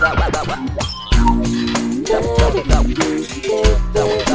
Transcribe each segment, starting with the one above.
Thank you.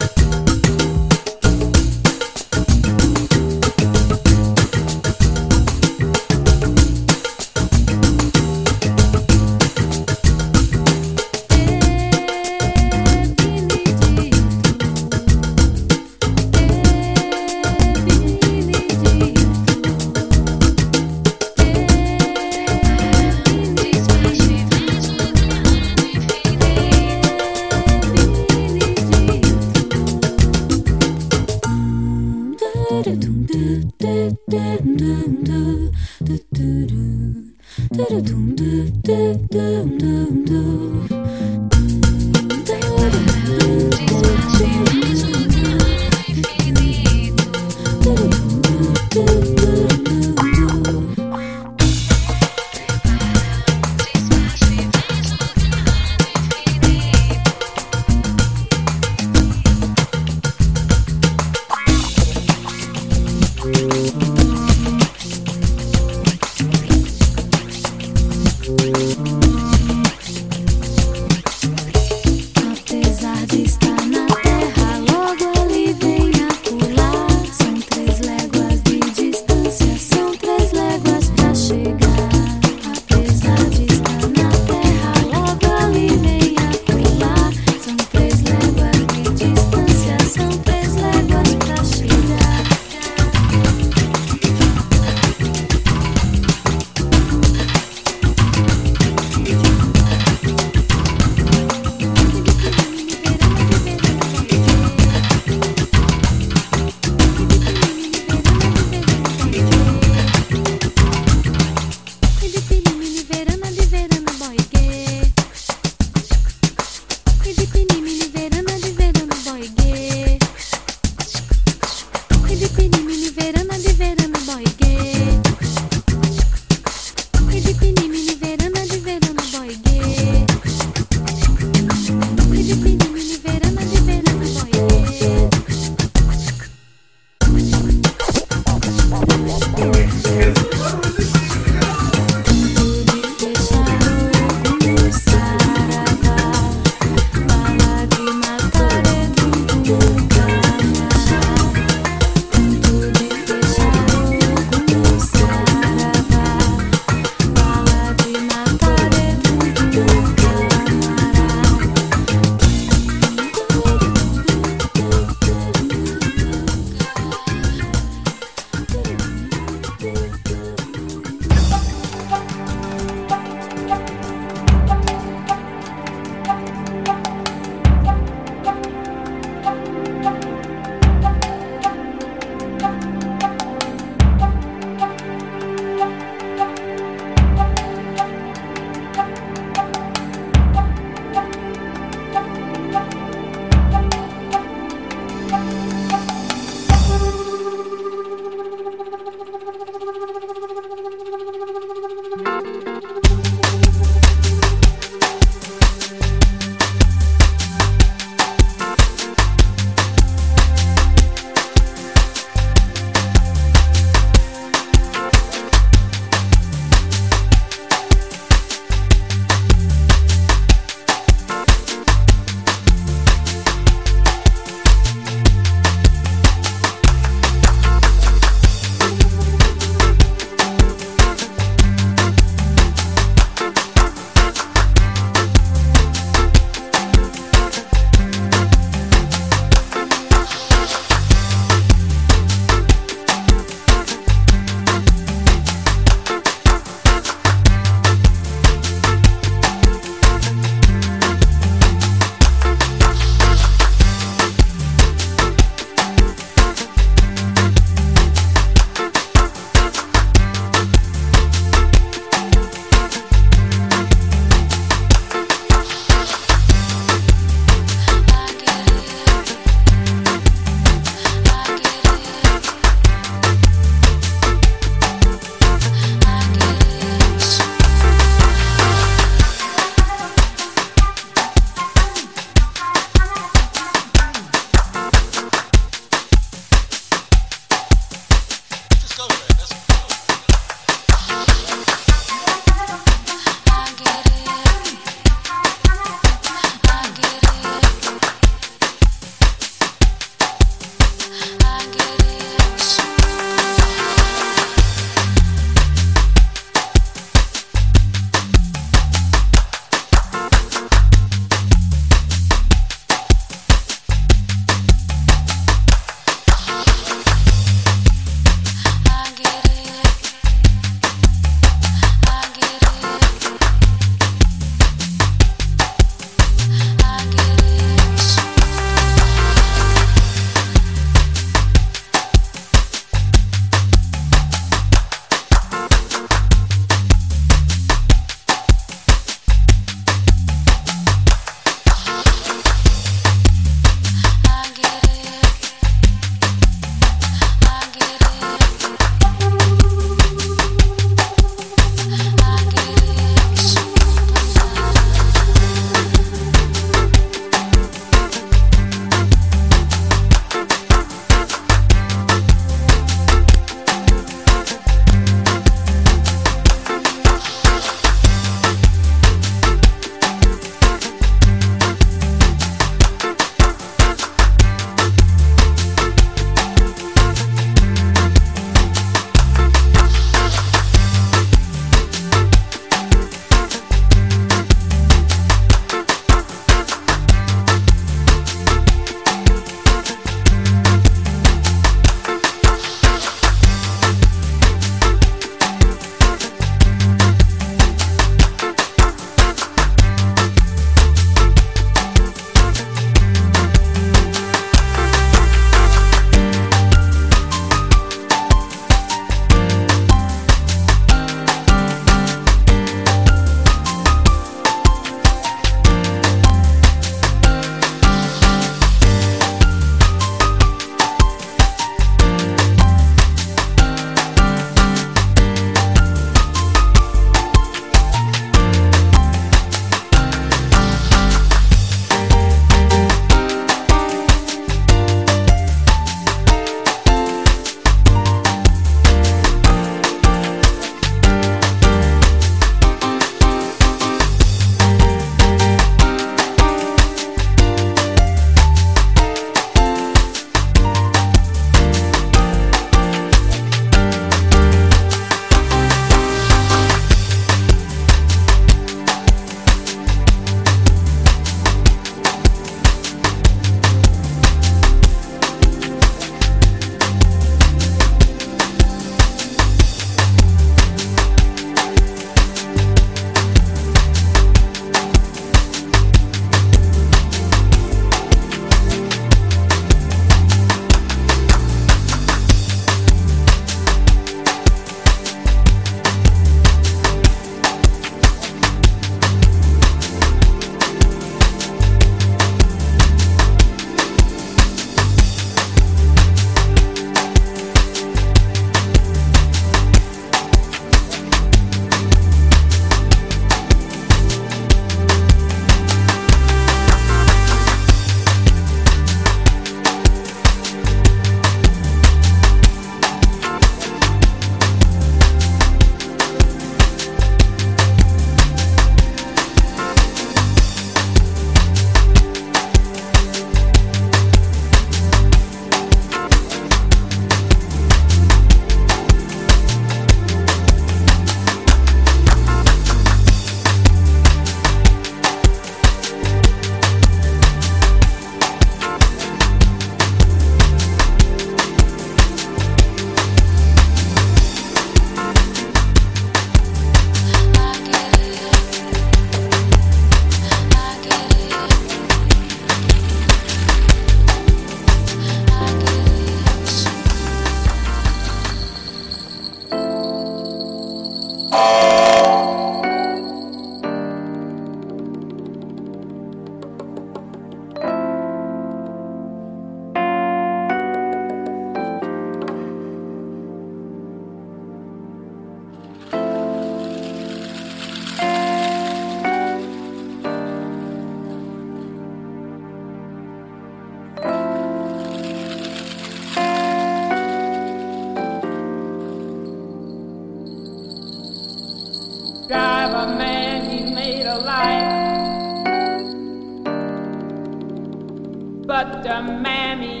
Bye.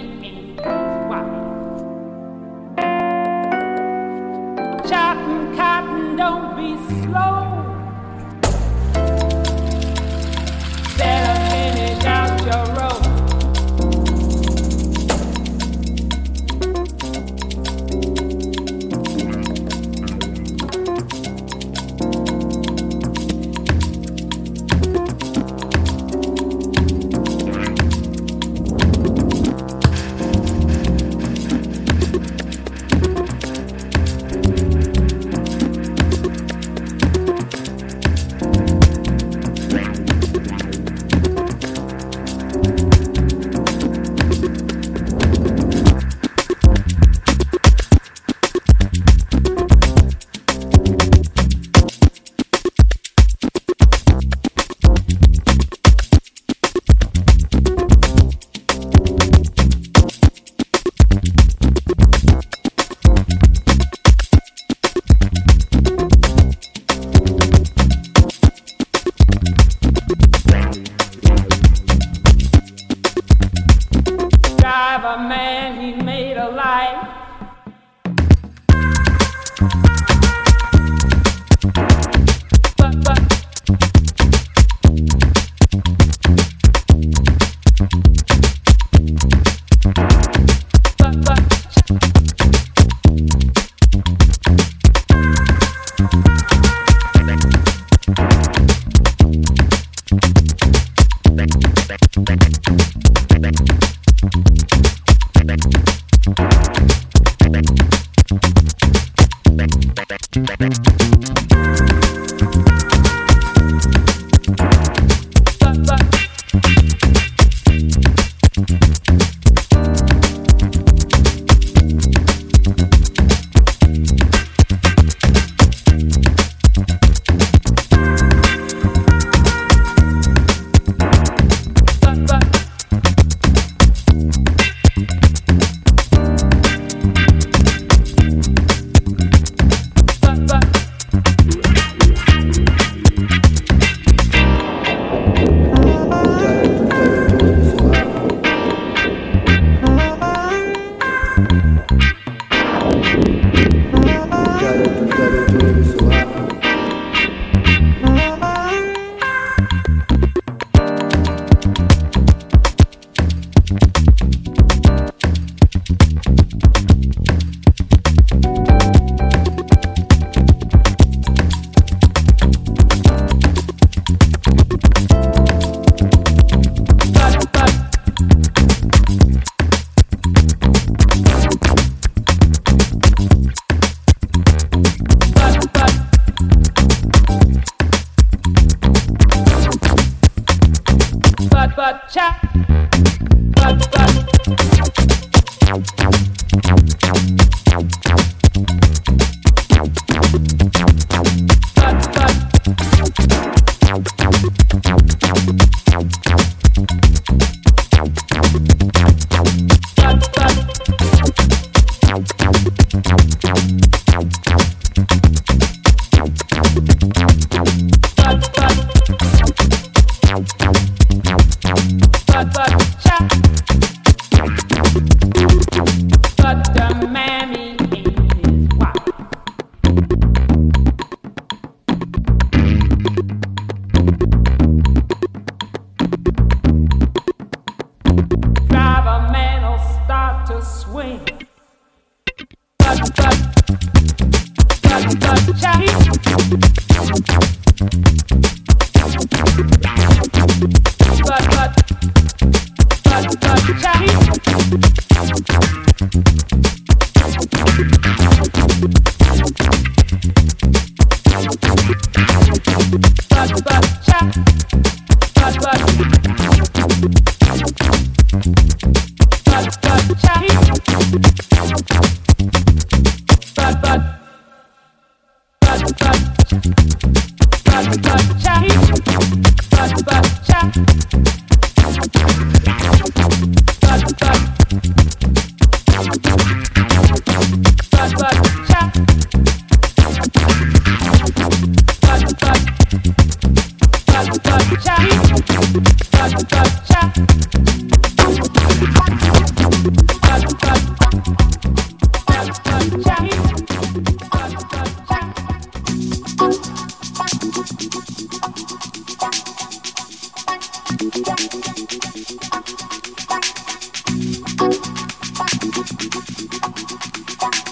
Bye.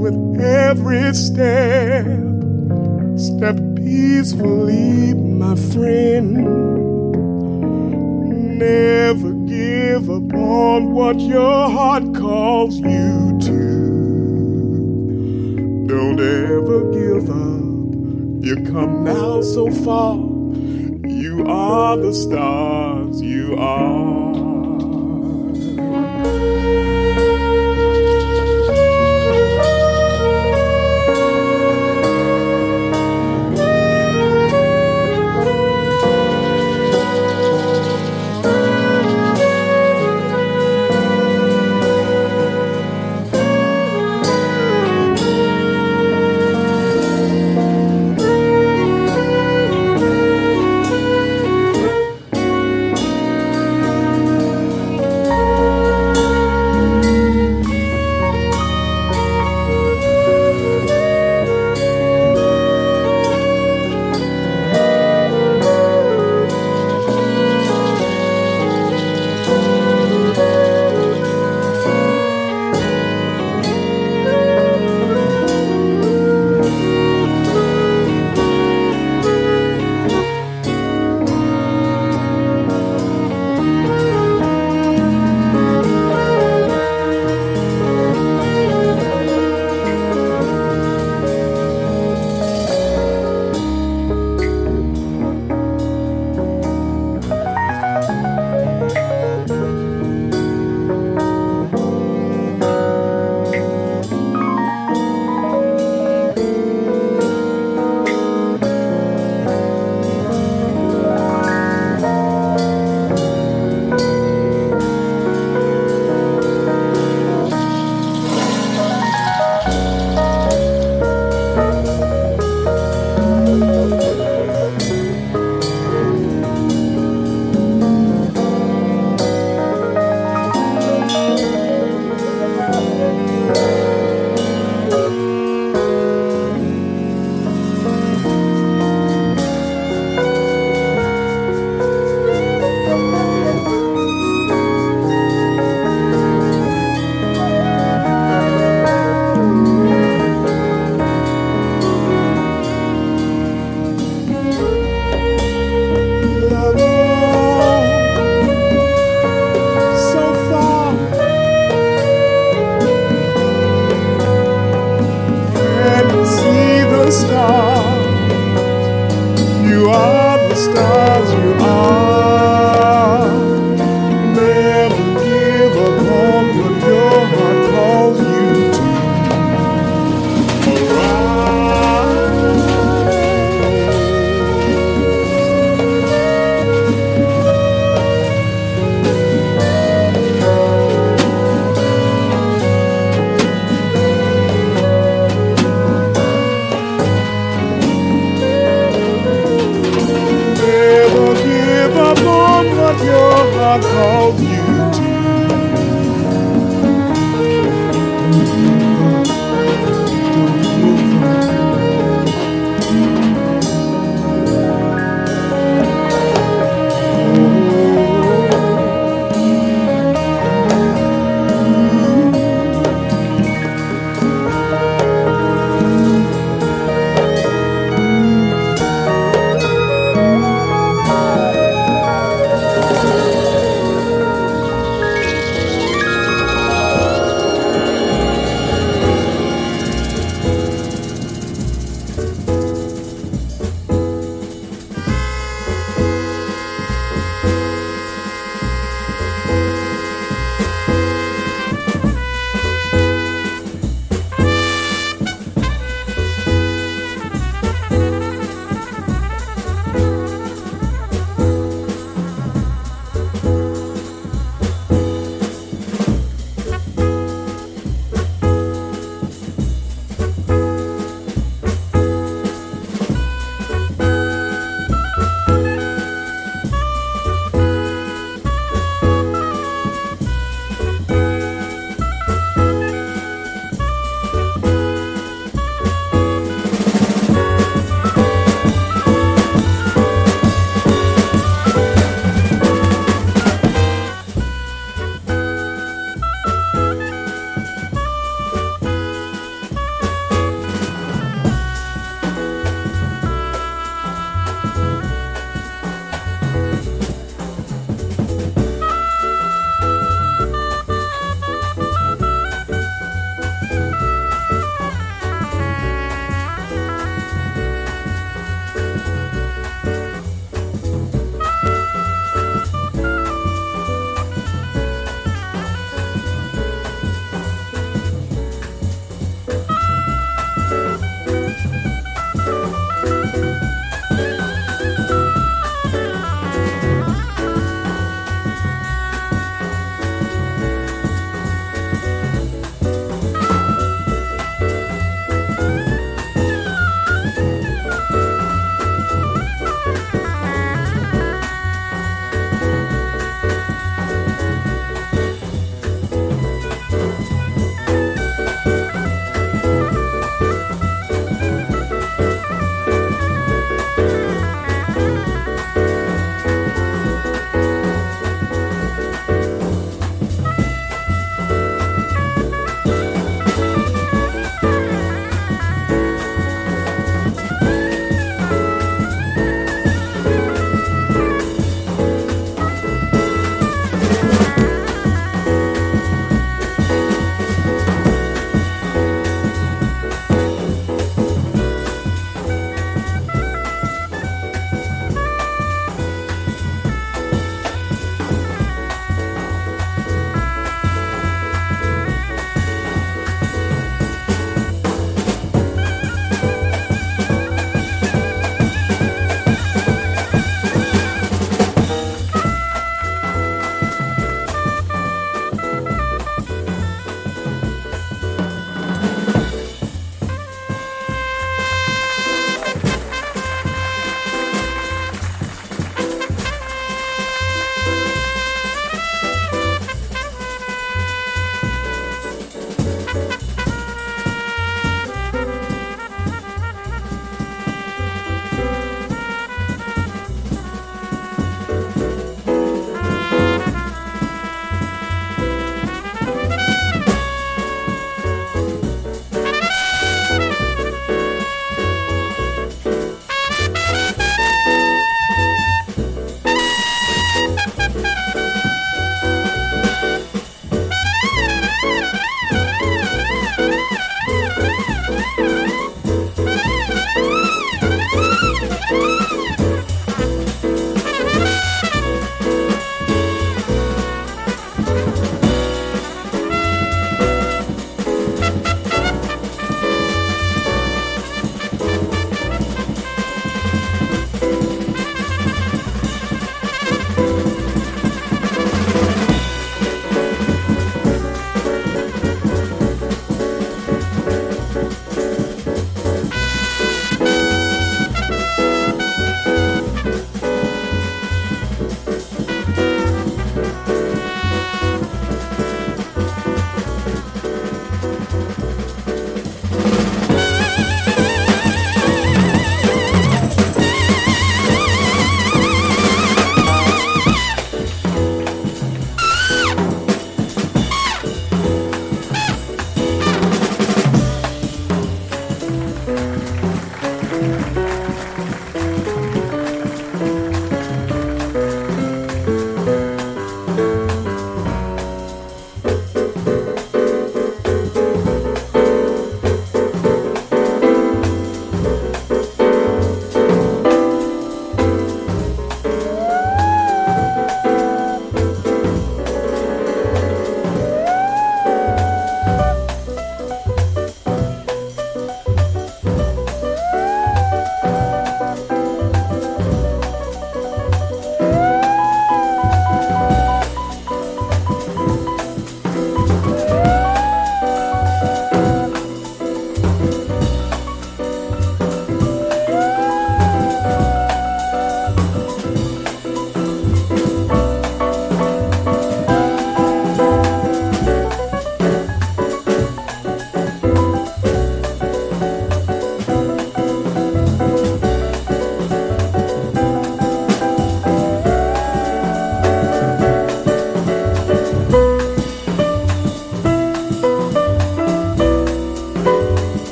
with every step. Step peacefully, my friend. Never give up on what your heart calls you to. Don't ever give up. You come now so far. You are the stars, you are.